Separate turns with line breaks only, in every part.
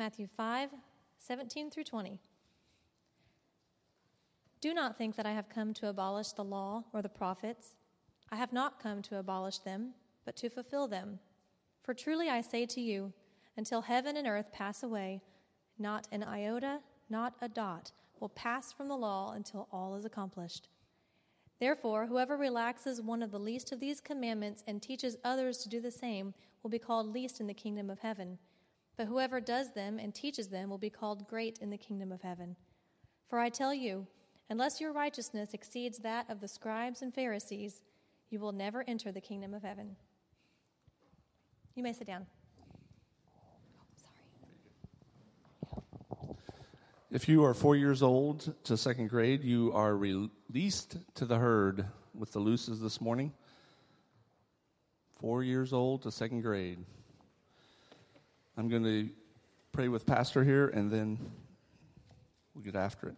Matthew 5 17 through 20. Do not think that I have come to abolish the law or the prophets. I have not come to abolish them, but to fulfill them. For truly I say to you, until heaven and earth pass away, not an iota, not a dot will pass from the law until all is accomplished. Therefore, whoever relaxes one of the least of these commandments and teaches others to do the same will be called least in the kingdom of heaven. But whoever does them and teaches them will be called great in the kingdom of heaven. For I tell you, unless your righteousness exceeds that of the scribes and Pharisees, you will never enter the kingdom of heaven. You may sit down.
If you are four years old to second grade, you are released to the herd with the looses this morning. Four years old to second grade. I'm going to pray with Pastor here and then we'll get after it.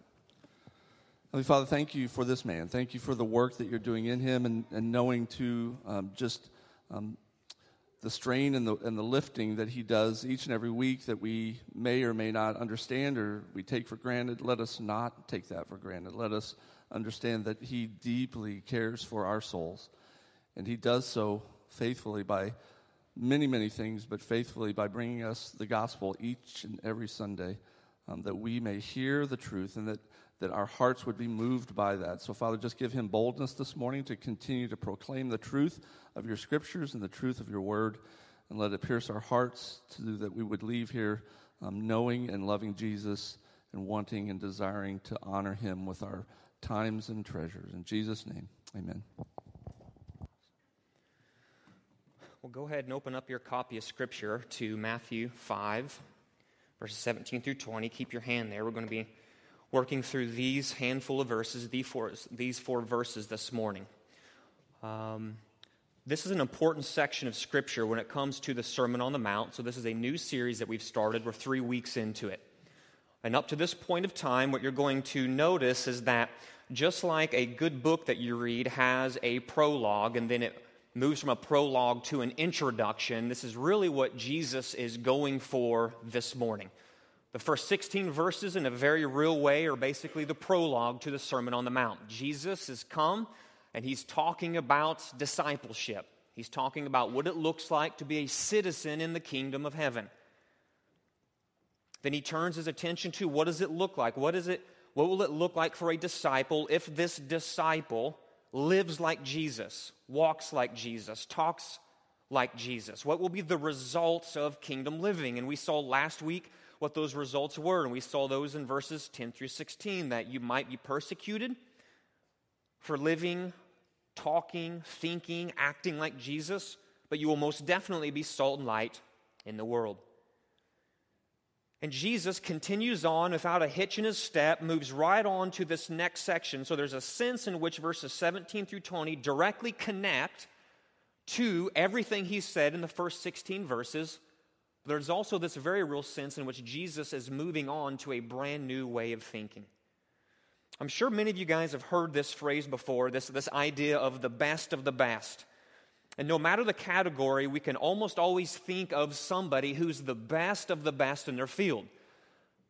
Heavenly Father, thank you for this man. Thank you for the work that you're doing in him and, and knowing to um, just um, the strain and the, and the lifting that he does each and every week that we may or may not understand or we take for granted, let us not take that for granted. Let us understand that he deeply cares for our souls. And he does so faithfully by many, many things, but faithfully by bringing us the gospel each and every Sunday um, that we may hear the truth and that, that our hearts would be moved by that. So, Father, just give him boldness this morning to continue to proclaim the truth of your scriptures and the truth of your word, and let it pierce our hearts to that we would leave here um, knowing and loving Jesus and wanting and desiring to honor him with our times and treasures. In Jesus' name, amen.
Well, go ahead and open up your copy of Scripture to Matthew 5, verses 17 through 20. Keep your hand there. We're going to be working through these handful of verses, these four, these four verses this morning. Um, this is an important section of Scripture when it comes to the Sermon on the Mount. So, this is a new series that we've started. We're three weeks into it. And up to this point of time, what you're going to notice is that just like a good book that you read has a prologue and then it moves from a prologue to an introduction, this is really what Jesus is going for this morning. The first 16 verses, in a very real way, are basically the prologue to the Sermon on the Mount. Jesus has come and he's talking about discipleship. He's talking about what it looks like to be a citizen in the kingdom of heaven. Then he turns his attention to what does it look like? What is it what will it look like for a disciple if this disciple lives like Jesus, walks like Jesus, talks like Jesus? What will be the results of kingdom living? And we saw last week what those results were, and we saw those in verses 10 through 16 that you might be persecuted for living talking, thinking, acting like Jesus, but you will most definitely be salt and light in the world. And Jesus continues on without a hitch in his step, moves right on to this next section. So there's a sense in which verses 17 through 20 directly connect to everything he said in the first 16 verses. There's also this very real sense in which Jesus is moving on to a brand new way of thinking. I'm sure many of you guys have heard this phrase before this, this idea of the best of the best. And no matter the category, we can almost always think of somebody who's the best of the best in their field.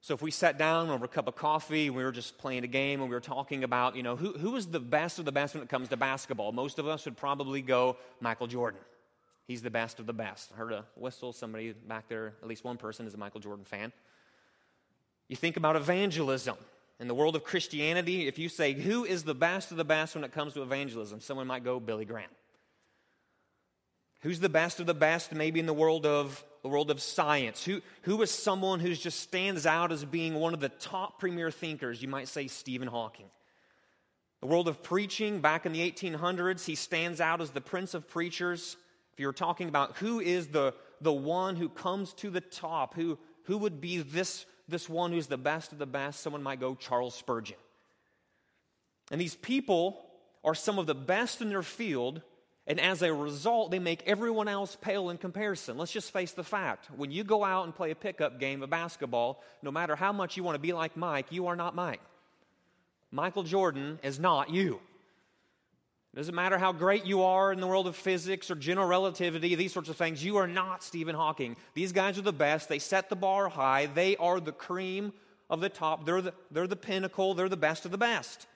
So if we sat down over a cup of coffee, we were just playing a game, and we were talking about, you know, who, who is the best of the best when it comes to basketball? Most of us would probably go Michael Jordan. He's the best of the best. I heard a whistle. Somebody back there, at least one person, is a Michael Jordan fan. You think about evangelism. In the world of Christianity, if you say, who is the best of the best when it comes to evangelism, someone might go Billy Graham. Who's the best of the best maybe in the world of the world of science? Who, who is someone who just stands out as being one of the top premier thinkers? You might say Stephen Hawking. The world of preaching, back in the 1800s, he stands out as the prince of preachers. If you were talking about who is the, the one who comes to the top, who, who would be this this one who's the best of the best, someone might go Charles Spurgeon. And these people are some of the best in their field, and as a result, they make everyone else pale in comparison. Let's just face the fact when you go out and play a pickup game of basketball, no matter how much you want to be like Mike, you are not Mike. Michael Jordan is not you. It doesn't matter how great you are in the world of physics or general relativity, these sorts of things. You are not Stephen Hawking. These guys are the best. They set the bar high. They are the cream of the top. They're the, they're the pinnacle. They're the best of the best.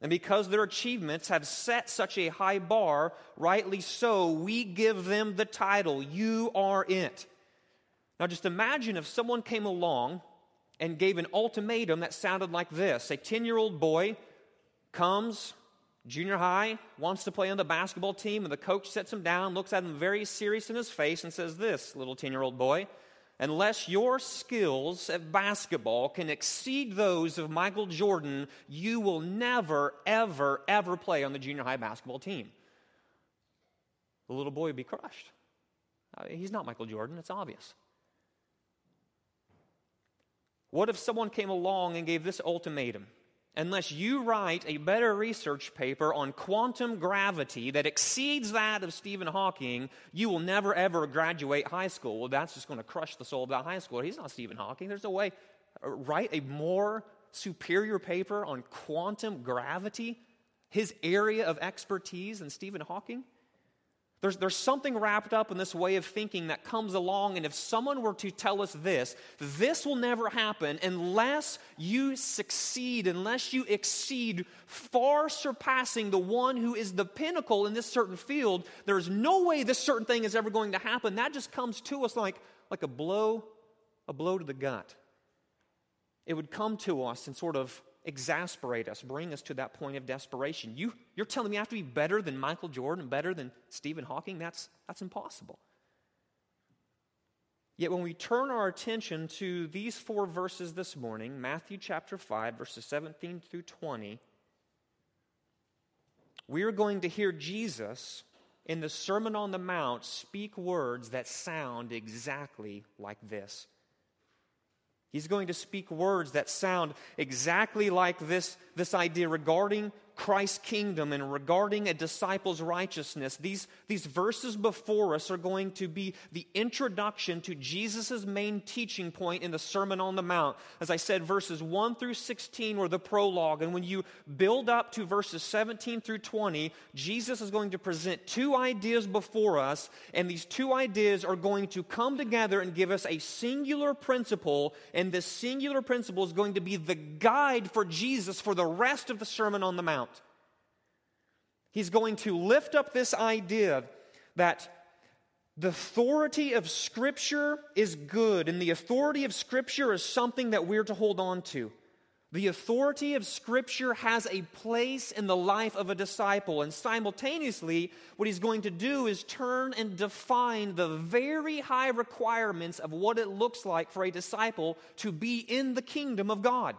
And because their achievements have set such a high bar, rightly so, we give them the title, You Are It. Now, just imagine if someone came along and gave an ultimatum that sounded like this A 10 year old boy comes, junior high, wants to play on the basketball team, and the coach sets him down, looks at him very serious in his face, and says, This, little 10 year old boy, unless your skills at basketball can exceed those of Michael Jordan, you will never, ever, ever play on the junior high basketball team. The little boy would be crushed. He's not Michael Jordan, it's obvious. What if someone came along and gave this ultimatum? Unless you write a better research paper on quantum gravity that exceeds that of Stephen Hawking, you will never ever graduate high school. Well, that's just going to crush the soul of that high school. He's not Stephen Hawking. There's no way. Uh, write a more superior paper on quantum gravity, his area of expertise, than Stephen Hawking? There's, there's something wrapped up in this way of thinking that comes along, and if someone were to tell us this, this will never happen unless you succeed, unless you exceed, far surpassing the one who is the pinnacle in this certain field. There is no way this certain thing is ever going to happen. That just comes to us like, like a blow, a blow to the gut. It would come to us and sort of exasperate us, bring us to that point of desperation. You, you're telling me I have to be better than Michael Jordan, better than Stephen Hawking? That's, that's impossible. Yet when we turn our attention to these four verses this morning, Matthew chapter 5, verses 17 through 20, we are going to hear Jesus in the Sermon on the Mount speak words that sound exactly like this. He's going to speak words that sound exactly like this, this idea regarding Christ's kingdom and regarding a disciple's righteousness, these, these verses before us are going to be the introduction to Jesus' main teaching point in the Sermon on the Mount. As I said, verses 1 through 16 were the prologue. And when you build up to verses 17 through 20, Jesus is going to present two ideas before us. And these two ideas are going to come together and give us a singular principle. And this singular principle is going to be the guide for Jesus for the rest of the Sermon on the Mount. He's going to lift up this idea that the authority of Scripture is good, and the authority of Scripture is something that we're to hold on to. The authority of Scripture has a place in the life of a disciple, and simultaneously, what he's going to do is turn and define the very high requirements of what it looks like for a disciple to be in the kingdom of God.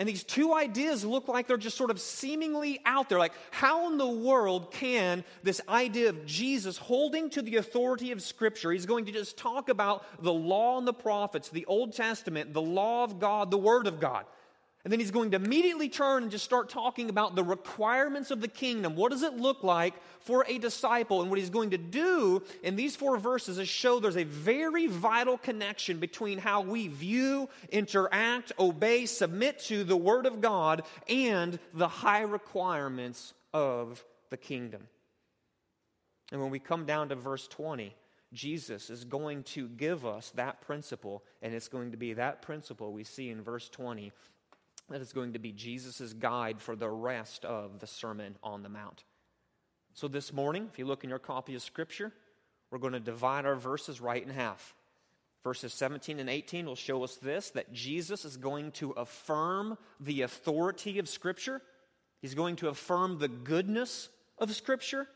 And these two ideas look like they're just sort of seemingly out there. Like, how in the world can this idea of Jesus holding to the authority of Scripture, he's going to just talk about the law and the prophets, the Old Testament, the law of God, the Word of God. And then he's going to immediately turn and just start talking about the requirements of the kingdom. What does it look like for a disciple? And what he's going to do in these four verses is show there's a very vital connection between how we view, interact, obey, submit to the Word of God and the high requirements of the kingdom. And when we come down to verse 20, Jesus is going to give us that principle, and it's going to be that principle we see in verse 20 that is going to be Jesus' guide for the rest of the Sermon on the Mount. So this morning, if you look in your copy of Scripture, we're going to divide our verses right in half. Verses 17 and 18 will show us this that Jesus is going to affirm the authority of Scripture, He's going to affirm the goodness of Scripture.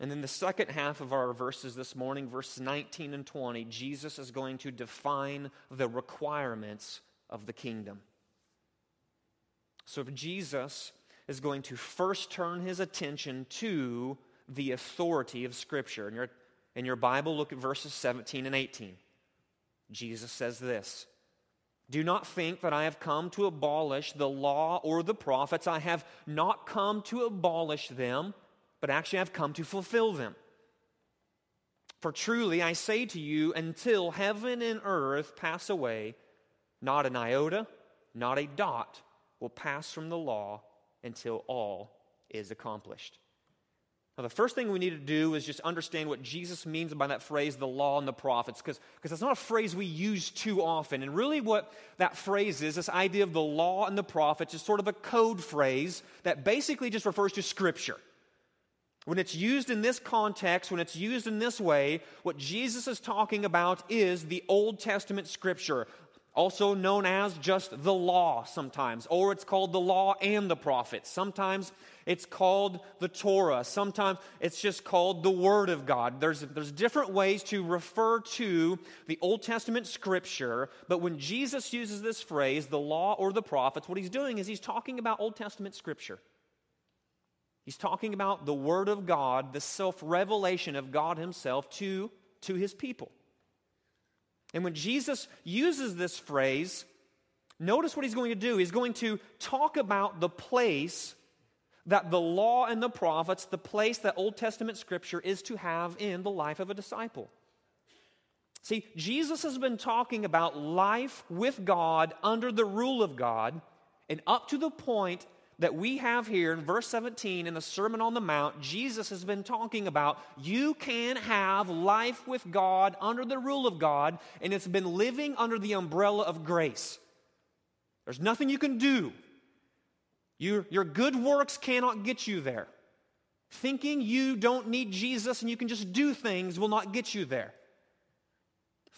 And then the second half of our verses this morning, verses 19 and 20, Jesus is going to define the requirements of the kingdom. So if Jesus is going to first turn his attention to the authority of Scripture. In your, in your Bible, look at verses 17 and 18. Jesus says this Do not think that I have come to abolish the law or the prophets. I have not come to abolish them, but actually I've come to fulfill them. For truly I say to you, until heaven and earth pass away, not an iota, not a dot will pass from the law until all is accomplished. Now, the first thing we need to do is just understand what Jesus means by that phrase, the law and the prophets, because that's not a phrase we use too often. And really, what that phrase is, this idea of the law and the prophets, is sort of a code phrase that basically just refers to Scripture. When it's used in this context, when it's used in this way, what Jesus is talking about is the Old Testament Scripture, also known as just the law sometimes, or it's called the law and the prophets. Sometimes it's called the Torah. Sometimes it's just called the Word of God. There's, there's different ways to refer to the Old Testament scripture, but when Jesus uses this phrase, the law or the prophets, what he's doing is he's talking about Old Testament scripture. He's talking about the Word of God, the self revelation of God Himself to, to His people. And when Jesus uses this phrase, notice what He's going to do. He's going to talk about the place that the law and the prophets, the place that Old Testament scripture is to have in the life of a disciple. See, Jesus has been talking about life with God under the rule of God, and up to the point that we have here in verse 17 in the Sermon on the Mount, Jesus has been talking about you can have life with God under the rule of God, and it's been living under the umbrella of grace. There's nothing you can do your, your good works cannot get you there. Thinking you don't need Jesus and you can just do things will not get you there.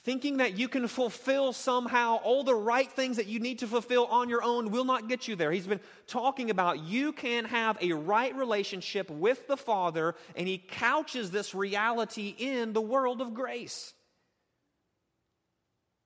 Thinking that you can fulfill somehow all the right things that you need to fulfill on your own will not get you there. He's been talking about you can have a right relationship with the Father, and he couches this reality in the world of grace.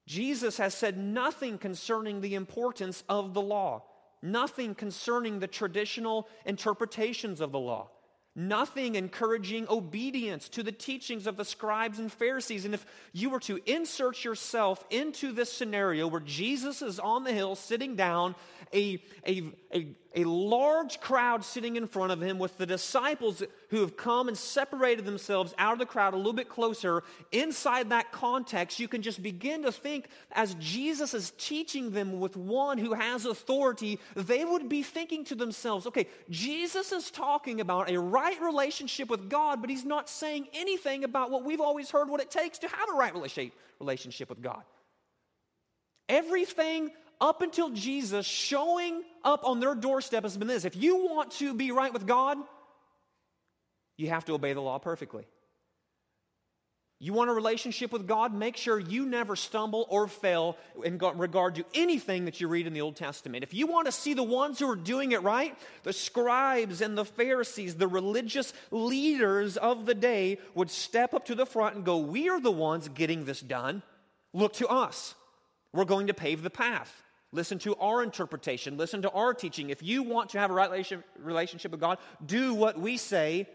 Jesus has said nothing concerning the importance of the law nothing concerning the traditional interpretations of the law, nothing encouraging obedience to the teachings of the scribes and Pharisees. And if you were to insert yourself into this scenario where Jesus is on the hill sitting down, a, a, a, a large crowd sitting in front of him with the disciples who have come and separated themselves out of the crowd a little bit closer, inside that context, you can just begin to think as Jesus is teaching them with one who has authority, they would be thinking to themselves, okay, Jesus is talking about a right relationship with God, but he's not saying anything about what we've always heard what it takes to have a right relationship with God. Everything up until Jesus showing up on their doorstep has been this if you want to be right with God, you have to obey the law perfectly. You want a relationship with God? Make sure you never stumble or fail in regard to anything that you read in the Old Testament. If you want to see the ones who are doing it right, the scribes and the Pharisees, the religious leaders of the day would step up to the front and go, We are the ones getting this done. Look to us. We're going to pave the path. Listen to our interpretation. Listen to our teaching. If you want to have a right relationship with God, do what we say,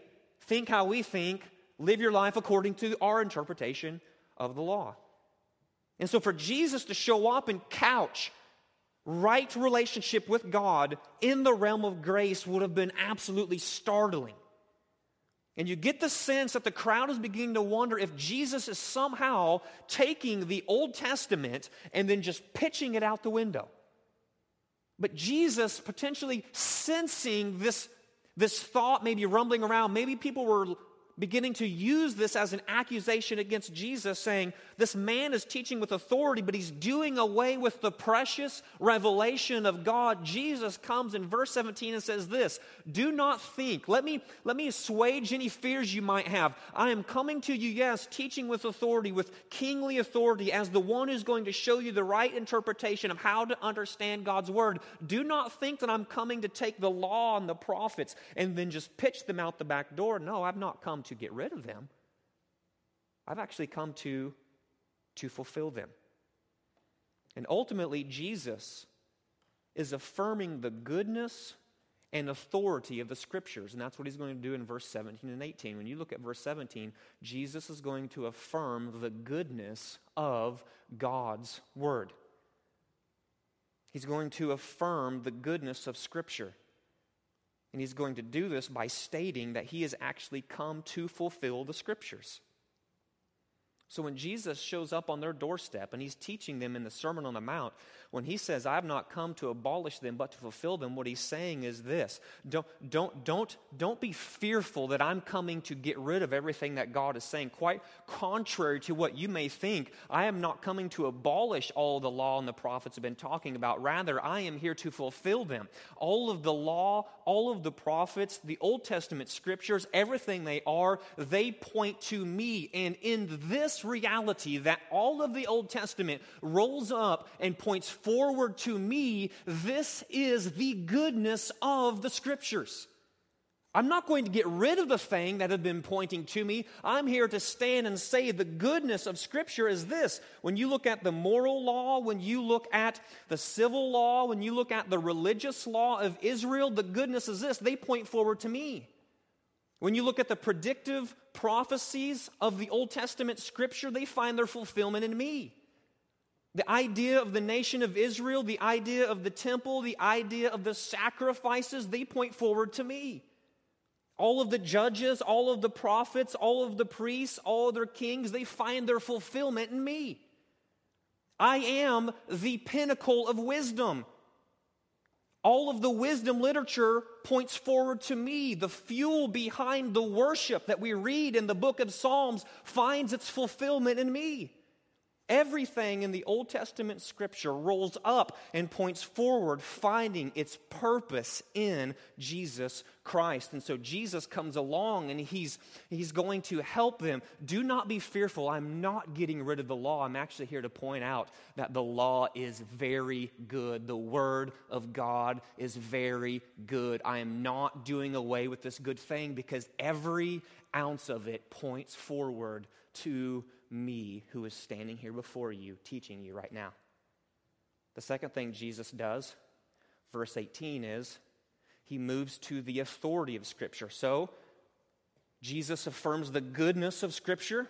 think how we think, live your life according to our interpretation of the law. And so, for Jesus to show up and couch right relationship with God in the realm of grace would have been absolutely startling. And you get the sense that the crowd is beginning to wonder if Jesus is somehow taking the Old Testament and then just pitching it out the window. But Jesus potentially sensing this, this thought maybe rumbling around, maybe people were beginning to use this as an accusation against Jesus, saying, This man is teaching with authority, but he's doing away with the precious revelation of God. Jesus comes in verse 17 and says, This, do not think. Let me, let me assuage any fears you might have. I am coming to you, yes, teaching with authority, with kingly authority, as the one who's going to show you the right interpretation of how to understand God's word. Do not think that I'm coming to take the law and the prophets and then just pitch them out the back door. No, I've not come to get rid of them. I've actually come to, to fulfill them. And ultimately, Jesus is affirming the goodness and authority of the scriptures. And that's what he's going to do in verse 17 and 18. When you look at verse 17, Jesus is going to affirm the goodness of God's word. He's going to affirm the goodness of scripture. And he's going to do this by stating that he has actually come to fulfill the scriptures. So when Jesus shows up on their doorstep and he's teaching them in the Sermon on the Mount, when he says, I have not come to abolish them, but to fulfill them, what he's saying is this don't, don't, don't, don't be fearful that I'm coming to get rid of everything that God is saying. Quite contrary to what you may think, I am not coming to abolish all the law and the prophets have been talking about. Rather, I am here to fulfill them. All of the law, all of the prophets, the Old Testament scriptures, everything they are, they point to me. And in this reality, that all of the Old Testament rolls up and points forward to me, this is the goodness of the scriptures. I'm not going to get rid of the thing that have been pointing to me. I'm here to stand and say the goodness of Scripture is this. When you look at the moral law, when you look at the civil law, when you look at the religious law of Israel, the goodness is this. They point forward to me. When you look at the predictive prophecies of the Old Testament Scripture, they find their fulfillment in me. The idea of the nation of Israel, the idea of the temple, the idea of the sacrifices, they point forward to me. All of the judges, all of the prophets, all of the priests, all of their kings, they find their fulfillment in me. I am the pinnacle of wisdom. All of the wisdom literature points forward to me. The fuel behind the worship that we read in the book of Psalms finds its fulfillment in me. Everything in the Old Testament scripture rolls up and points forward, finding its purpose in Jesus Christ. And so Jesus comes along and he's, he's going to help them. Do not be fearful. I'm not getting rid of the law. I'm actually here to point out that the law is very good. The Word of God is very good. I am not doing away with this good thing because every ounce of it points forward to me who is standing here before you, teaching you right now. The second thing Jesus does, verse 18, is he moves to the authority of Scripture. So, Jesus affirms the goodness of Scripture.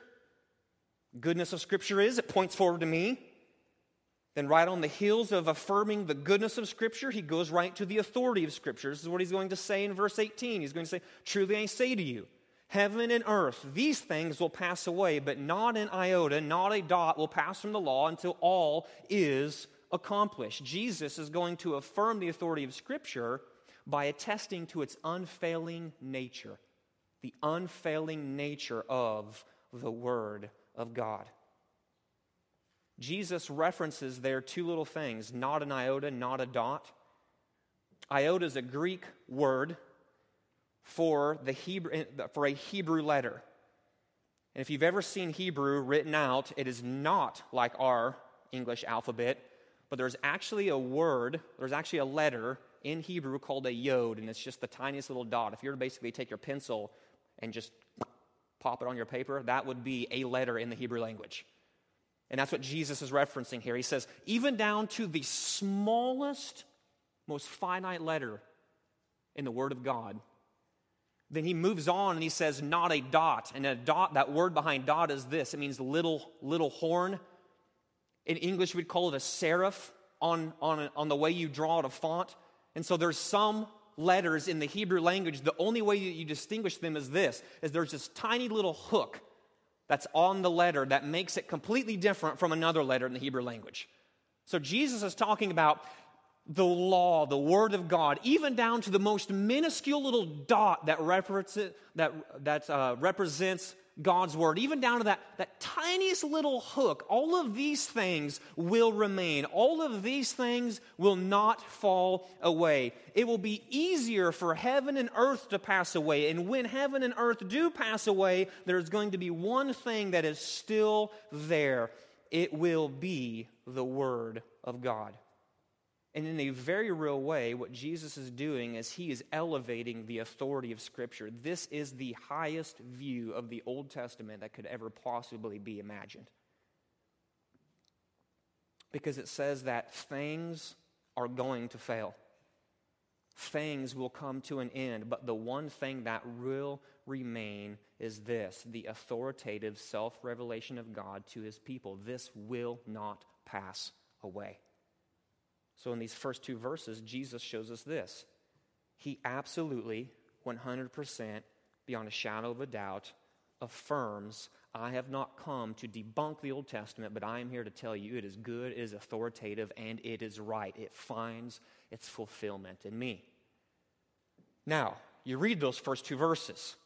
Goodness of Scripture is, it points forward to me. Then, right on the heels of affirming the goodness of Scripture, he goes right to the authority of Scripture. This is what he's going to say in verse 18. He's going to say, Truly I say to you, Heaven and earth, these things will pass away, but not an iota, not a dot will pass from the law until all is accomplished. Jesus is going to affirm the authority of Scripture by attesting to its unfailing nature, the unfailing nature of the Word of God. Jesus references there two little things not an iota, not a dot. Iota is a Greek word for, the Hebrew, for a Hebrew letter. And if you've ever seen Hebrew written out, it is not like our English alphabet, but there's actually a word, there's actually a letter in Hebrew called a yod, and it's just the tiniest little dot. If you were to basically take your pencil and just pop it on your paper, that would be a letter in the Hebrew language. And that's what Jesus is referencing here. He says, even down to the smallest, most finite letter in the Word of God, then he moves on and he says, not a dot. And a dot, that word behind dot is this it means little, little horn. In English, we'd call it a serif on, on, on the way you draw it a font. And so there's some letters in the Hebrew language, the only way that you distinguish them is this, is there's this tiny little hook that's on the letter that makes it completely different from another letter in the Hebrew language. So Jesus is talking about the law, the Word of God, even down to the most minuscule little dot that, represents, that, that uh, represents God's Word, even down to that, that tiniest little hook, all of these things will remain. All of these things will not fall away. It will be easier for heaven and earth to pass away. And when heaven and earth do pass away, there's going to be one thing that is still there it will be the Word of God. And in a very real way, what Jesus is doing is he is elevating the authority of Scripture. This is the highest view of the Old Testament that could ever possibly be imagined. Because it says that things are going to fail, things will come to an end, but the one thing that will remain is this the authoritative self revelation of God to his people. This will not pass away. So, in these first two verses, Jesus shows us this. He absolutely, 100%, beyond a shadow of a doubt, affirms I have not come to debunk the Old Testament, but I am here to tell you it is good, it is authoritative, and it is right. It finds its fulfillment in me. Now, you read those first two verses.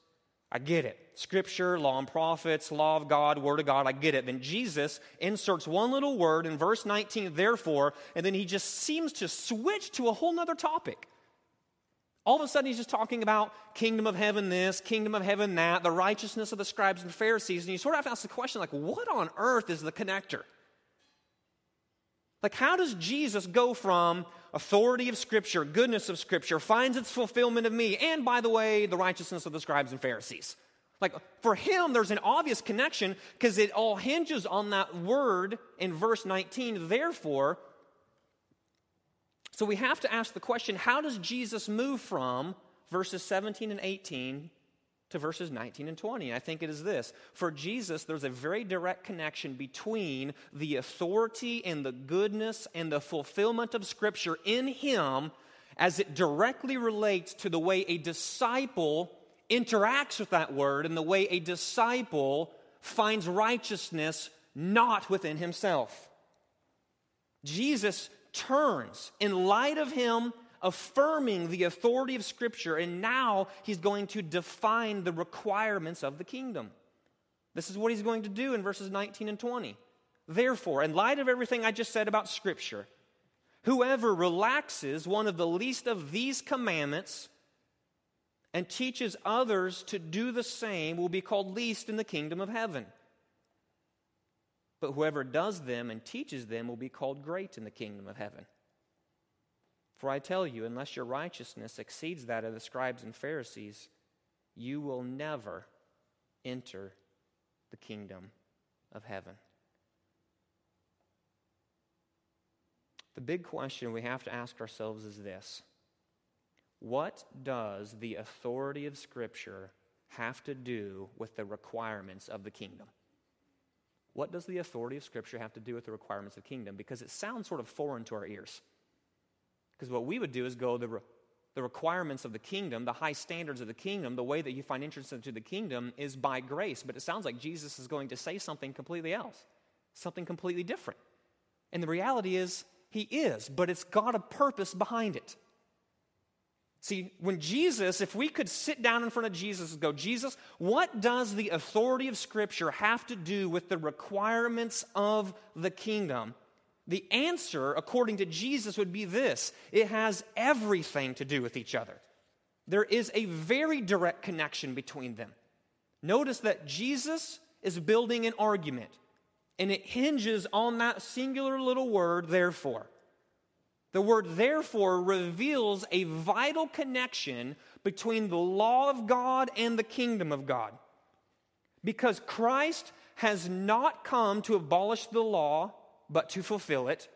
I get it. Scripture, law and prophets, law of God, word of God, I get it. Then Jesus inserts one little word in verse 19, therefore, and then he just seems to switch to a whole nother topic. All of a sudden, he's just talking about kingdom of heaven this, kingdom of heaven that, the righteousness of the scribes and Pharisees. And you sort of have to ask the question, like, what on earth is the connector? Like, how does Jesus go from authority of Scripture, goodness of Scripture, finds its fulfillment of me, and by the way, the righteousness of the scribes and Pharisees? Like, for him, there's an obvious connection because it all hinges on that word in verse 19, therefore. So we have to ask the question how does Jesus move from verses 17 and 18 to verses 19 and 20. And I think it is this For Jesus, there's a very direct connection between the authority and the goodness and the fulfillment of Scripture in Him as it directly relates to the way a disciple interacts with that word and the way a disciple finds righteousness not within himself. Jesus turns in light of Him affirming the authority of Scripture, and now he's going to define the requirements of the kingdom. This is what he's going to do in verses 19 and 20. Therefore, in light of everything I just said about Scripture, whoever relaxes one of the least of these commandments and teaches others to do the same will be called least in the kingdom of heaven. But whoever does them and teaches them will be called great in the kingdom of heaven. For I tell you, unless your righteousness exceeds that of the scribes and Pharisees, you will never enter the kingdom of heaven. The big question we have to ask ourselves is this What does the authority of Scripture have to do with the requirements of the kingdom? What does the authority of Scripture have to do with the requirements of the kingdom? Because it sounds sort of foreign to our ears. Because what we would do is go the, re- the requirements of the kingdom, the high standards of the kingdom, the way that you find entrance into the kingdom is by grace. But it sounds like Jesus is going to say something completely else, something completely different. And the reality is, he is, but it's got a purpose behind it. See, when Jesus, if we could sit down in front of Jesus and go, Jesus, what does the authority of Scripture have to do with the requirements of the kingdom? The answer, according to Jesus, would be this it has everything to do with each other. There is a very direct connection between them. Notice that Jesus is building an argument, and it hinges on that singular little word, therefore. The word therefore reveals a vital connection between the law of God and the kingdom of God. Because Christ has not come to abolish the law, but to fulfill it.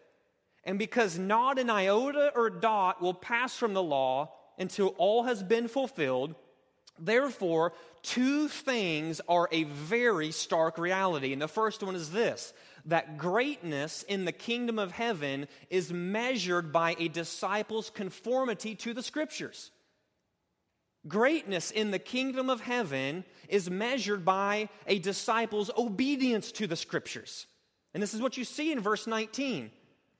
And because not an iota or dot will pass from the law until all has been fulfilled, therefore, two things are a very stark reality. And the first one is this that greatness in the kingdom of heaven is measured by a disciple's conformity to the scriptures. Greatness in the kingdom of heaven is measured by a disciple's obedience to the scriptures. And this is what you see in verse 19.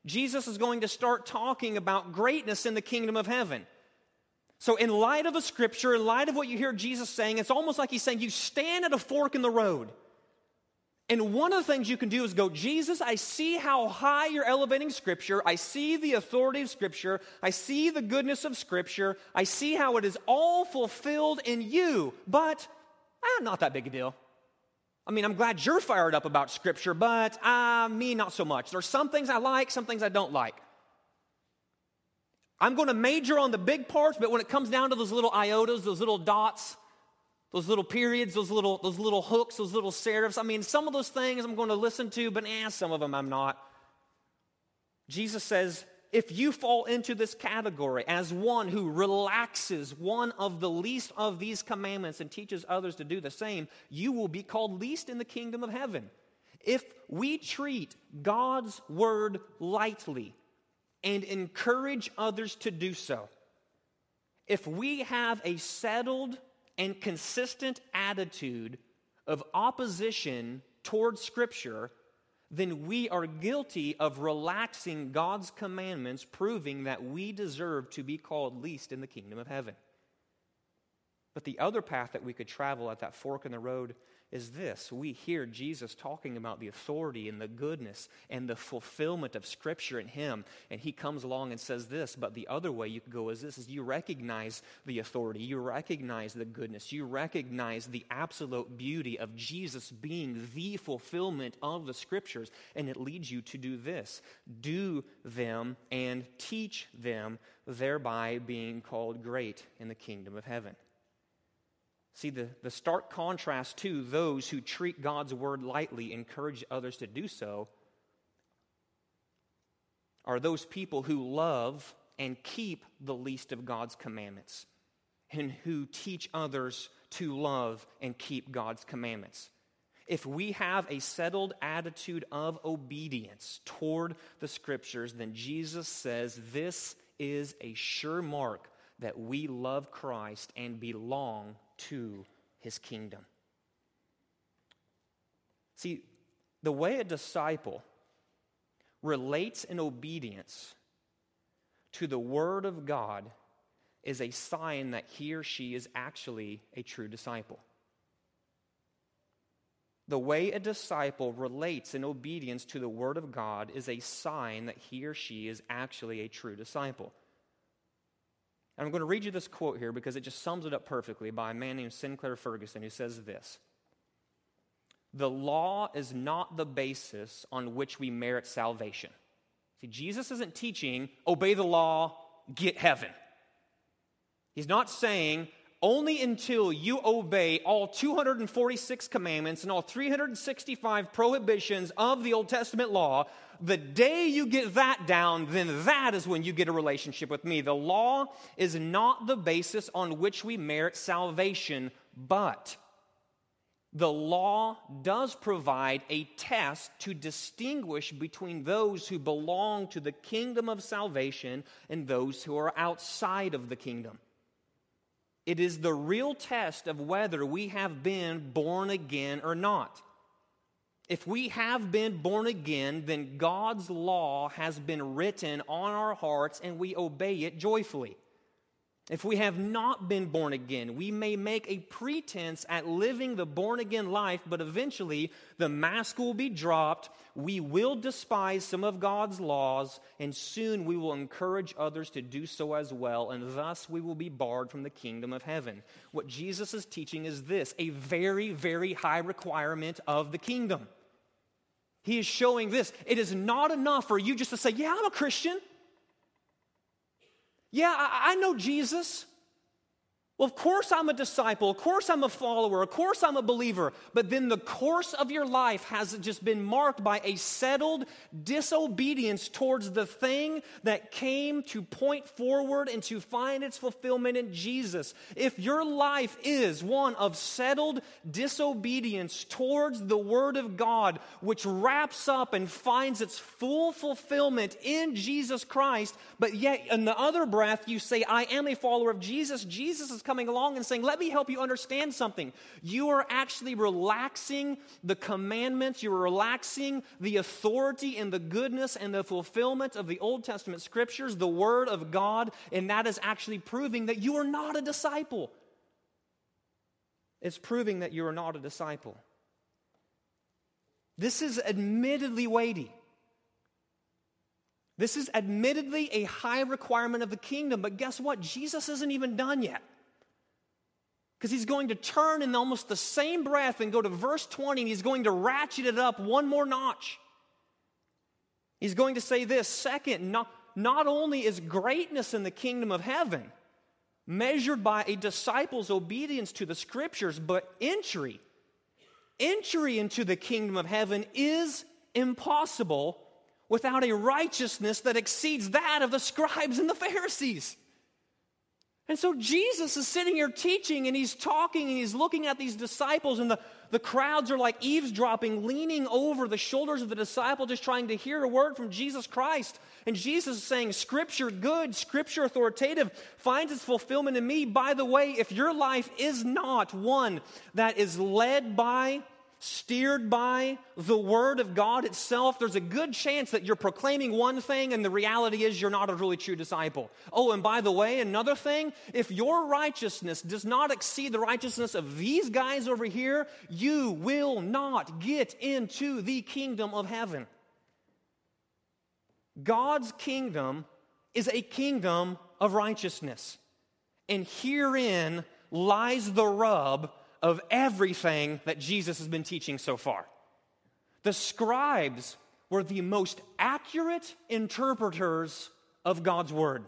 Jesus is going to start talking about greatness in the kingdom of heaven. So, in light of the scripture, in light of what you hear Jesus saying, it's almost like he's saying, You stand at a fork in the road. And one of the things you can do is go, Jesus, I see how high you're elevating Scripture. I see the authority of Scripture. I see the goodness of Scripture. I see how it is all fulfilled in you. But, ah, not that big a deal. I mean, I'm glad you're fired up about Scripture, but uh, me, not so much. There's some things I like, some things I don't like. I'm going to major on the big parts, but when it comes down to those little iotas, those little dots, those little periods, those little, those little hooks, those little serifs, I mean, some of those things I'm going to listen to, but eh, some of them I'm not. Jesus says, if you fall into this category as one who relaxes one of the least of these commandments and teaches others to do the same, you will be called least in the kingdom of heaven. If we treat God's word lightly and encourage others to do so, if we have a settled and consistent attitude of opposition towards Scripture, then we are guilty of relaxing God's commandments, proving that we deserve to be called least in the kingdom of heaven. But the other path that we could travel at that fork in the road is this. We hear Jesus talking about the authority and the goodness and the fulfillment of Scripture in Him. And He comes along and says this. But the other way you could go is this is you recognize the authority, you recognize the goodness, you recognize the absolute beauty of Jesus being the fulfillment of the Scriptures. And it leads you to do this do them and teach them, thereby being called great in the kingdom of heaven. See, the, the stark contrast to those who treat God's word lightly, encourage others to do so, are those people who love and keep the least of God's commandments and who teach others to love and keep God's commandments. If we have a settled attitude of obedience toward the scriptures, then Jesus says this is a sure mark that we love Christ and belong to his kingdom. See, the way a disciple relates in obedience to the Word of God is a sign that he or she is actually a true disciple. The way a disciple relates in obedience to the Word of God is a sign that he or she is actually a true disciple. And I'm going to read you this quote here because it just sums it up perfectly by a man named Sinclair Ferguson who says this The law is not the basis on which we merit salvation. See, Jesus isn't teaching, obey the law, get heaven. He's not saying, only until you obey all 246 commandments and all 365 prohibitions of the Old Testament law the day you get that down, then that is when you get a relationship with me. The law is not the basis on which we merit salvation, but the law does provide a test to distinguish between those who belong to the kingdom of salvation and those who are outside of the kingdom. It is the real test of whether we have been born again or not. If we have been born again, then God's law has been written on our hearts and we obey it joyfully. If we have not been born again, we may make a pretense at living the born again life, but eventually the mask will be dropped. We will despise some of God's laws, and soon we will encourage others to do so as well, and thus we will be barred from the kingdom of heaven. What Jesus is teaching is this a very, very high requirement of the kingdom. He is showing this. It is not enough for you just to say, Yeah, I'm a Christian. Yeah, I, I know Jesus. Well, of course I'm a disciple. Of course I'm a follower. Of course I'm a believer. But then the course of your life has just been marked by a settled disobedience towards the thing that came to point forward and to find its fulfillment in Jesus. If your life is one of settled disobedience towards the Word of God, which wraps up and finds its full fulfillment in Jesus Christ, but yet in the other breath you say, I am a follower of Jesus, Jesus is coming along and saying, Let me help you understand something. You are actually relaxing the commandments, you're relaxing the authority and the goodness and the fulfillment of the Old Testament scriptures, the Word of God, and that is actually proving that you are not a disciple. It's proving that you are not a disciple. This is admittedly weighty. This is admittedly a high requirement of the kingdom, but guess what? Jesus isn't even done yet. Because he's going to turn in almost the same breath and go to verse 20 and he's going to ratchet it up one more notch. He's going to say this second, not, not only is greatness in the kingdom of heaven measured by a disciple's obedience to the scriptures, but entry, entry into the kingdom of heaven is impossible without a righteousness that exceeds that of the scribes and the Pharisees. And so Jesus is sitting here teaching and he's talking and he's looking at these disciples, and the, the crowds are like eavesdropping, leaning over the shoulders of the disciple, just trying to hear a word from Jesus Christ. And Jesus is saying, Scripture good, Scripture authoritative, finds its fulfillment in me. By the way, if your life is not one that is led by steered by the Word of God itself, there's a good chance that you're proclaiming one thing and the reality is you're not a really true disciple. Oh, and by the way, another thing, if your righteousness does not exceed the righteousness of these guys over here, you will not get into the kingdom of heaven. God's kingdom is a kingdom of righteousness. And herein lies the rub of everything that Jesus has been teaching so far. The scribes were the most accurate interpreters of God's word.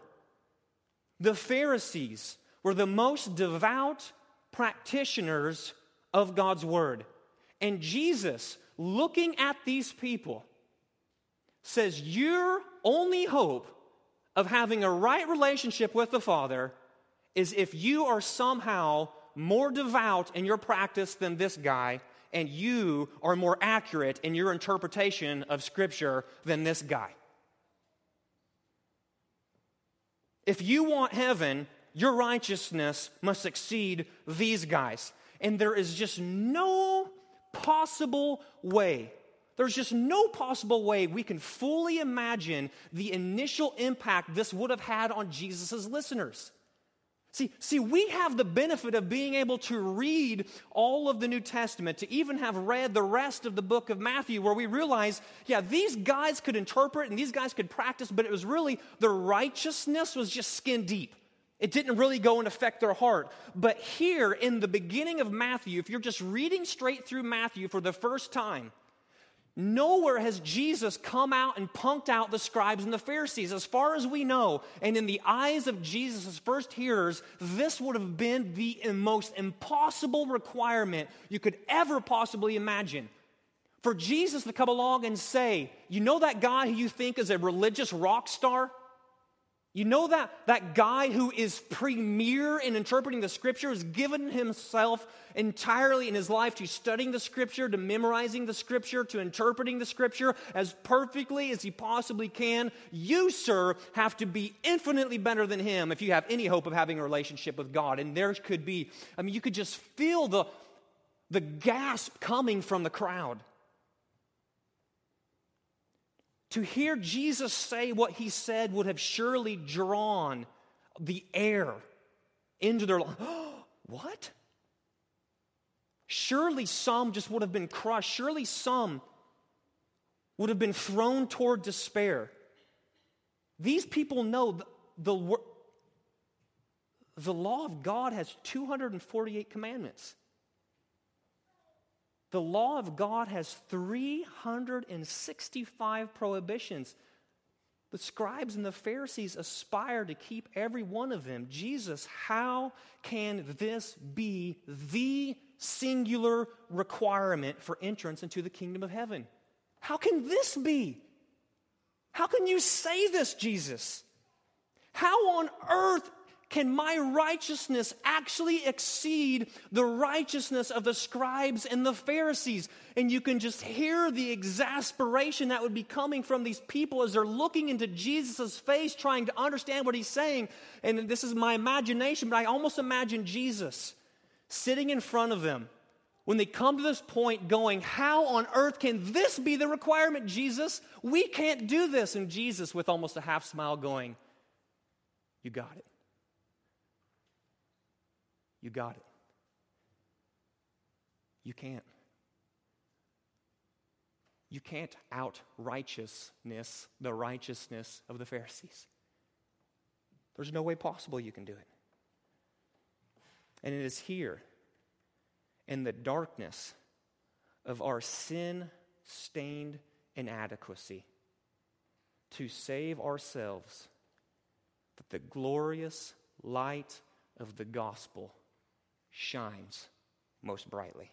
The Pharisees were the most devout practitioners of God's word. And Jesus, looking at these people, says, Your only hope of having a right relationship with the Father is if you are somehow more devout in your practice than this guy, and you are more accurate in your interpretation of Scripture than this guy. If you want heaven, your righteousness must exceed these guys. And there is just no possible way, there's just no possible way we can fully imagine the initial impact this would have had on Jesus' listeners. See, see, we have the benefit of being able to read all of the New Testament, to even have read the rest of the book of Matthew, where we realize, yeah, these guys could interpret and these guys could practice, but it was really the righteousness was just skin deep. It didn't really go and affect their heart. But here in the beginning of Matthew, if you're just reading straight through Matthew for the first time, Nowhere has Jesus come out and punked out the scribes and the Pharisees, as far as we know. And in the eyes of Jesus' first hearers, this would have been the most impossible requirement you could ever possibly imagine. For Jesus to come along and say, You know that guy who you think is a religious rock star? You know that that guy who is premier in interpreting the scripture has given himself entirely in his life to studying the scripture, to memorizing the scripture, to interpreting the scripture as perfectly as he possibly can. You, sir, have to be infinitely better than him if you have any hope of having a relationship with God. And there could be, I mean, you could just feel the, the gasp coming from the crowd. To hear Jesus say what he said would have surely drawn the air into their life. what? Surely some just would have been crushed. Surely some would have been thrown toward despair. These people know the, the, the law of God has 248 commandments. The law of God has 365 prohibitions. The scribes and the Pharisees aspire to keep every one of them. Jesus, how can this be the singular requirement for entrance into the kingdom of heaven? How can this be? How can you say this, Jesus? How on earth can my righteousness actually exceed the righteousness of the scribes and the Pharisees? And you can just hear the exasperation that would be coming from these people as they're looking into Jesus' face, trying to understand what he's saying. And this is my imagination, but I almost imagine Jesus sitting in front of them when they come to this point going, How on earth can this be the requirement, Jesus? We can't do this. And Jesus, with almost a half smile, going, You got it. You got it. You can't. You can't out righteousness the righteousness of the Pharisees. There's no way possible you can do it. And it is here in the darkness of our sin stained inadequacy to save ourselves that the glorious light of the gospel shines most brightly.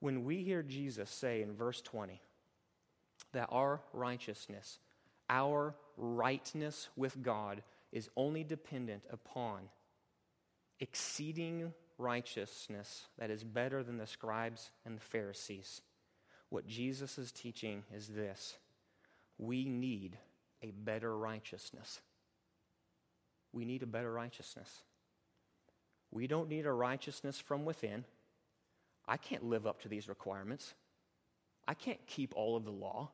When we hear Jesus say in verse 20 that our righteousness, our rightness with God, is only dependent upon exceeding righteousness that is better than the scribes and the Pharisees. What Jesus is teaching is this we need a better righteousness. We need a better righteousness. We don't need a righteousness from within. I can't live up to these requirements. I can't keep all of the law.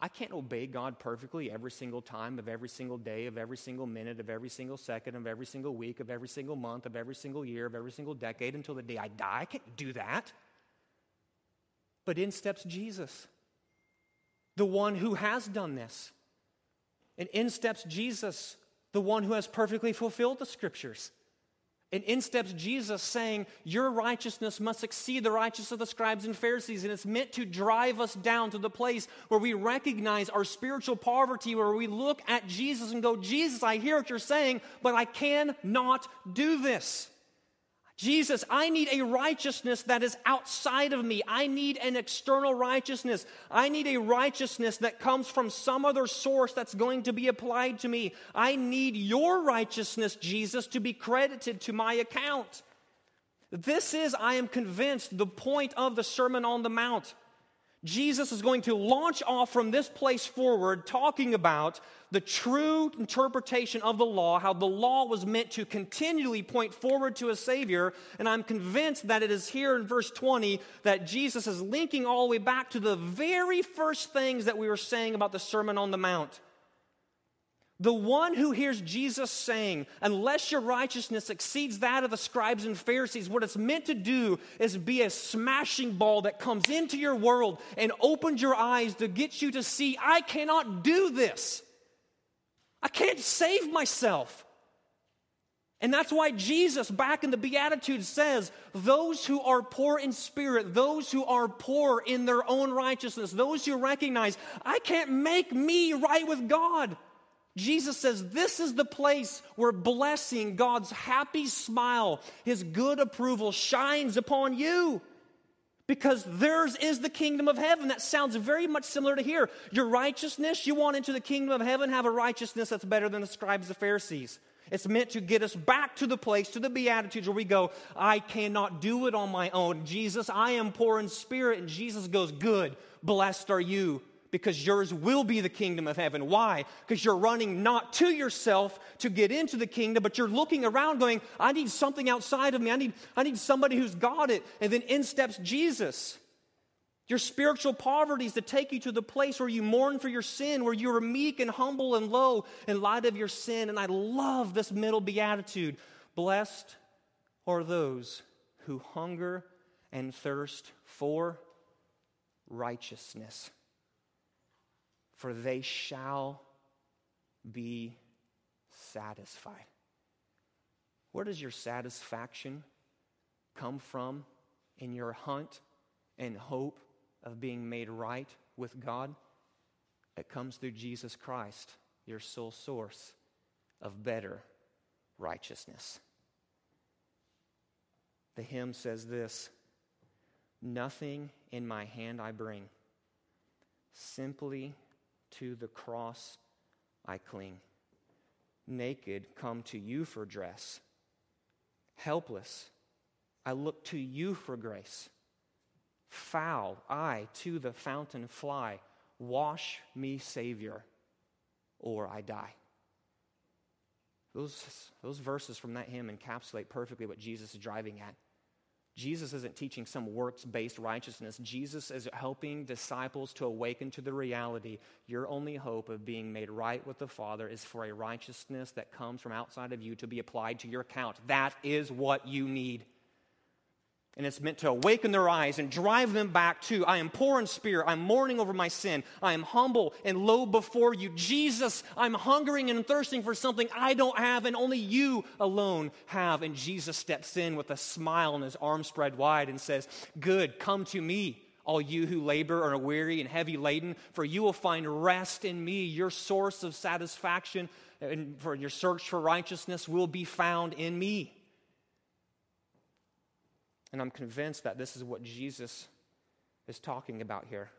I can't obey God perfectly every single time of every single day, of every single minute, of every single second, of every single week, of every single month, of every single year, of every single decade until the day I die. I can't do that. But in steps Jesus, the one who has done this. And in steps Jesus, the one who has perfectly fulfilled the scriptures. And in steps Jesus saying, Your righteousness must exceed the righteousness of the scribes and Pharisees. And it's meant to drive us down to the place where we recognize our spiritual poverty, where we look at Jesus and go, Jesus, I hear what you're saying, but I cannot do this. Jesus, I need a righteousness that is outside of me. I need an external righteousness. I need a righteousness that comes from some other source that's going to be applied to me. I need your righteousness, Jesus, to be credited to my account. This is, I am convinced, the point of the Sermon on the Mount. Jesus is going to launch off from this place forward, talking about the true interpretation of the law, how the law was meant to continually point forward to a Savior. And I'm convinced that it is here in verse 20 that Jesus is linking all the way back to the very first things that we were saying about the Sermon on the Mount. The one who hears Jesus saying, unless your righteousness exceeds that of the scribes and Pharisees, what it's meant to do is be a smashing ball that comes into your world and opens your eyes to get you to see, I cannot do this. I can't save myself. And that's why Jesus, back in the Beatitudes, says, Those who are poor in spirit, those who are poor in their own righteousness, those who recognize, I can't make me right with God. Jesus says this is the place where blessing, God's happy smile, His good approval shines upon you. Because theirs is the kingdom of heaven. That sounds very much similar to here. Your righteousness, you want into the kingdom of heaven, have a righteousness that's better than the scribes and Pharisees. It's meant to get us back to the place, to the Beatitudes, where we go, I cannot do it on my own. Jesus, I am poor in spirit. And Jesus goes, Good, blessed are you because yours will be the kingdom of heaven. Why? Because you're running not to yourself to get into the kingdom, but you're looking around going, I need something outside of me. I need, I need somebody who's got it. And then in steps Jesus. Your spiritual poverty is to take you to the place where you mourn for your sin, where you are meek and humble and low in light of your sin. And I love this middle beatitude. Blessed are those who hunger and thirst for righteousness for they shall be satisfied. Where does your satisfaction come from in your hunt and hope of being made right with God? It comes through Jesus Christ, your sole source of better righteousness. The hymn says this Nothing in my hand I bring, simply to the cross I cling. Naked, come to you for dress. Helpless, I look to you for grace. Foul, I to the fountain fly. Wash me, Savior, or I die. Those, those verses from that hymn encapsulate perfectly what Jesus is driving at. Jesus isn't teaching some works based righteousness. Jesus is helping disciples to awaken to the reality your only hope of being made right with the Father is for a righteousness that comes from outside of you to be applied to your account. That is what you need. And it's meant to awaken their eyes and drive them back to I am poor in spirit. I'm mourning over my sin. I am humble and low before you. Jesus, I'm hungering and thirsting for something I don't have and only you alone have. And Jesus steps in with a smile and his arms spread wide and says, Good, come to me, all you who labor and are weary and heavy laden, for you will find rest in me. Your source of satisfaction and for your search for righteousness will be found in me. And I'm convinced that this is what Jesus is talking about here.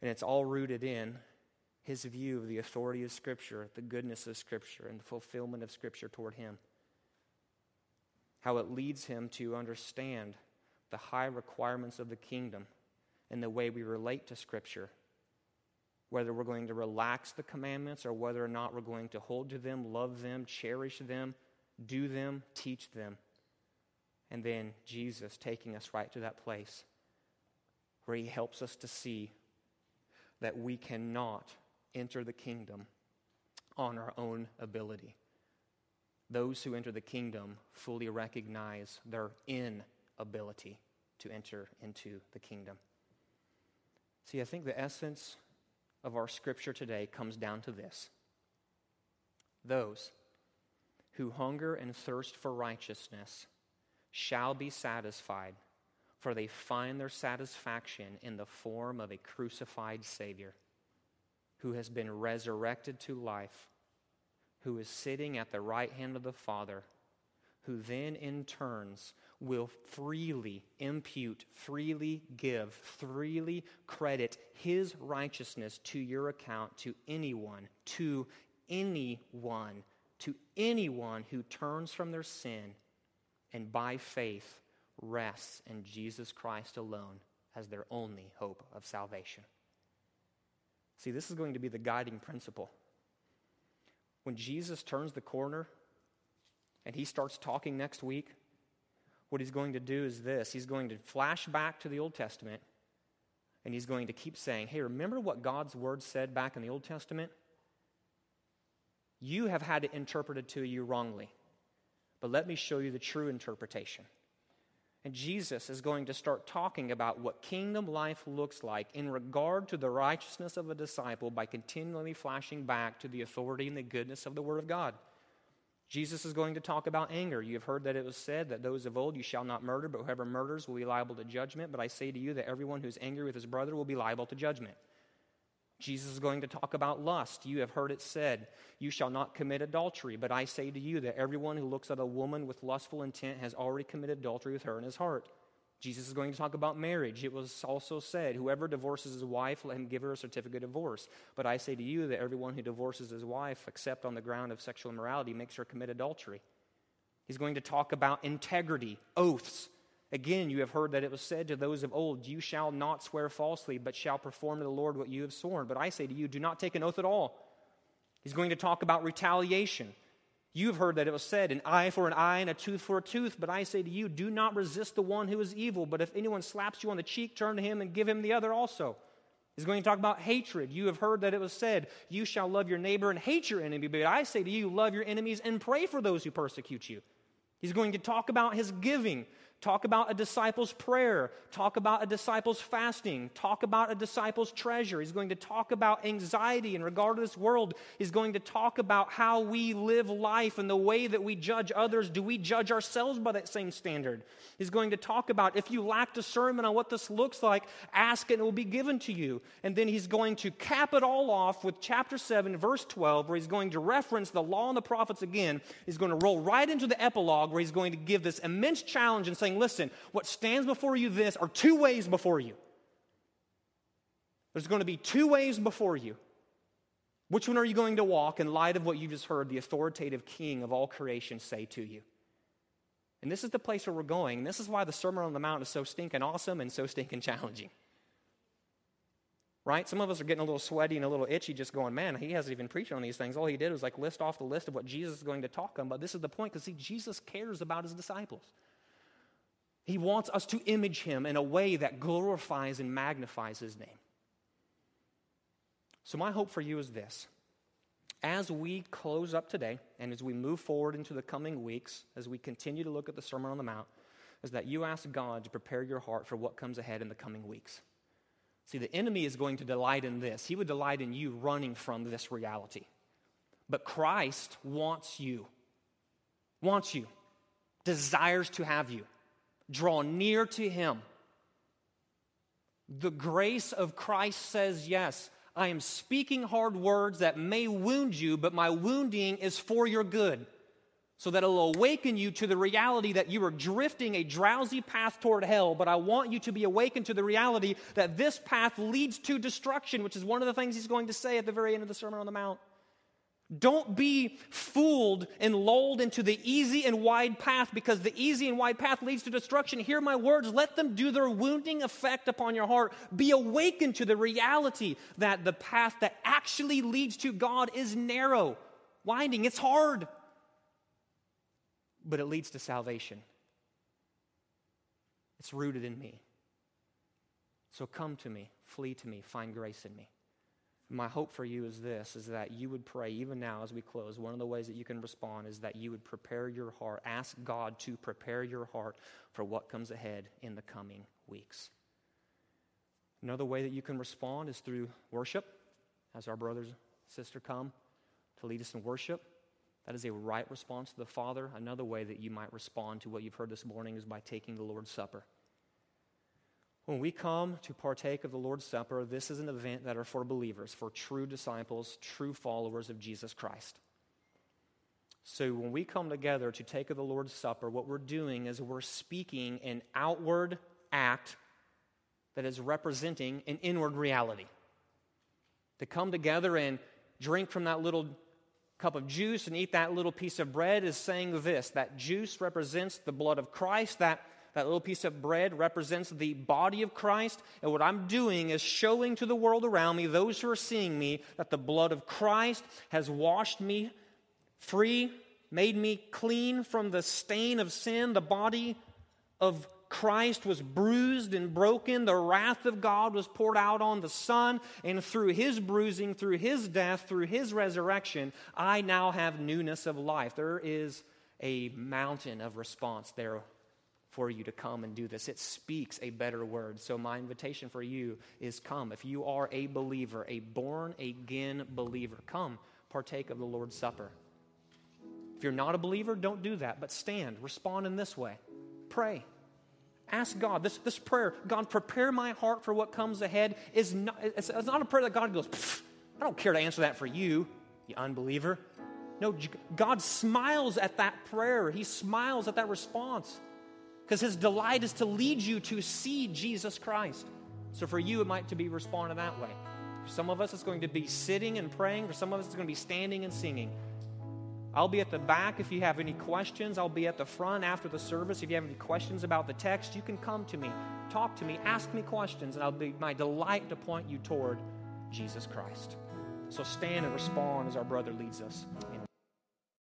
And it's all rooted in his view of the authority of Scripture, the goodness of Scripture, and the fulfillment of Scripture toward him. How it leads him to understand the high requirements of the kingdom and the way we relate to Scripture. Whether we're going to relax the commandments or whether or not we're going to hold to them, love them, cherish them, do them, teach them. And then Jesus taking us right to that place where he helps us to see that we cannot enter the kingdom on our own ability. Those who enter the kingdom fully recognize their inability to enter into the kingdom. See, I think the essence of our scripture today comes down to this those who hunger and thirst for righteousness shall be satisfied, for they find their satisfaction in the form of a crucified Savior who has been resurrected to life, who is sitting at the right hand of the Father, who then in turns will freely impute, freely give, freely credit his righteousness to your account to anyone, to anyone, to anyone who turns from their sin and by faith rests in Jesus Christ alone as their only hope of salvation. See, this is going to be the guiding principle. When Jesus turns the corner and he starts talking next week, what he's going to do is this he's going to flash back to the Old Testament and he's going to keep saying, Hey, remember what God's word said back in the Old Testament? You have had it interpreted to you wrongly. But let me show you the true interpretation. And Jesus is going to start talking about what kingdom life looks like in regard to the righteousness of a disciple by continually flashing back to the authority and the goodness of the Word of God. Jesus is going to talk about anger. You have heard that it was said that those of old, you shall not murder, but whoever murders will be liable to judgment. But I say to you that everyone who is angry with his brother will be liable to judgment. Jesus is going to talk about lust. You have heard it said, You shall not commit adultery. But I say to you that everyone who looks at a woman with lustful intent has already committed adultery with her in his heart. Jesus is going to talk about marriage. It was also said, Whoever divorces his wife, let him give her a certificate of divorce. But I say to you that everyone who divorces his wife, except on the ground of sexual immorality, makes her commit adultery. He's going to talk about integrity, oaths, Again, you have heard that it was said to those of old, You shall not swear falsely, but shall perform to the Lord what you have sworn. But I say to you, do not take an oath at all. He's going to talk about retaliation. You have heard that it was said, An eye for an eye and a tooth for a tooth. But I say to you, do not resist the one who is evil. But if anyone slaps you on the cheek, turn to him and give him the other also. He's going to talk about hatred. You have heard that it was said, You shall love your neighbor and hate your enemy. But I say to you, love your enemies and pray for those who persecute you. He's going to talk about his giving. Talk about a disciple's prayer. Talk about a disciple's fasting. Talk about a disciple's treasure. He's going to talk about anxiety in regard to this world. He's going to talk about how we live life and the way that we judge others. Do we judge ourselves by that same standard? He's going to talk about if you lack discernment on what this looks like, ask and it will be given to you. And then he's going to cap it all off with chapter 7, verse 12, where he's going to reference the law and the prophets again. He's going to roll right into the epilogue where he's going to give this immense challenge and saying, saying, listen, what stands before you this are two ways before you. There's going to be two ways before you. Which one are you going to walk in light of what you just heard the authoritative king of all creation say to you? And this is the place where we're going. And this is why the Sermon on the Mount is so stinking awesome and so stinking challenging. Right? Some of us are getting a little sweaty and a little itchy just going, man, he hasn't even preached on these things. All he did was like list off the list of what Jesus is going to talk on. But this is the point because, see, Jesus cares about his disciples. He wants us to image him in a way that glorifies and magnifies his name. So, my hope for you is this. As we close up today and as we move forward into the coming weeks, as we continue to look at the Sermon on the Mount, is that you ask God to prepare your heart for what comes ahead in the coming weeks. See, the enemy is going to delight in this. He would delight in you running from this reality. But Christ wants you, wants you, desires to have you draw near to him. The grace of Christ says, Yes, I am speaking hard words that may wound you, but my wounding is for your good. so that it'll awaken you to the reality that you are drifting a drowsy path toward hell. But I want you to be awakened to the reality that this path leads to destruction, which is one of the things he's going to say at the very end of the Sermon on the Mount. Don't be fooled and lulled into the easy and wide path because the easy and wide path leads to destruction. Hear my words. Let them do their wounding effect upon your heart. Be awakened to the reality that the path that actually leads to God is narrow, winding, it's hard, but it leads to salvation. It's rooted in me. So come to me, flee to me, find grace in me my hope for you is this is that you would pray even now as we close. One of the ways that you can respond is that you would prepare your heart ask god to prepare your heart for what comes ahead in the coming weeks. Another way that you can respond is through worship. As our brothers sister come to lead us in worship that is a right response to the father. Another way that you might respond to what you've heard this morning is by taking the lord's supper when we come to partake of the Lord's Supper, this is an event that are for believers, for true disciples, true followers of Jesus Christ. So when we come together to take of the Lord's Supper, what we're doing is we're speaking an outward act that is representing an inward reality. To come together and drink from that little cup of juice and eat that little piece of bread is saying this that juice represents the blood of Christ, that that little piece of bread represents the body of Christ. And what I'm doing is showing to the world around me, those who are seeing me, that the blood of Christ has washed me free, made me clean from the stain of sin. The body of Christ was bruised and broken. The wrath of God was poured out on the Son. And through his bruising, through his death, through his resurrection, I now have newness of life. There is a mountain of response there for you to come and do this. It speaks a better word. So, my invitation for you is come. If you are a believer, a born again believer, come partake of the Lord's Supper. If you're not a believer, don't do that, but stand, respond in this way. Pray. Ask God. This, this prayer, God, prepare my heart for what comes ahead, is not, it's, it's not a prayer that God goes, I don't care to answer that for you, you unbeliever. No, God smiles at that prayer. He smiles at that response because his delight is to lead you to see Jesus Christ. So for you, it might to be responding that way. For some of us, it's going to be sitting and praying. For some of us, it's going to be standing and singing. I'll be at the back if you have any questions. I'll be at the front after the service. If you have any questions about the text, you can come to me, talk to me, ask me questions, and I'll be my delight to point you toward Jesus Christ. So stand and respond as our brother leads us in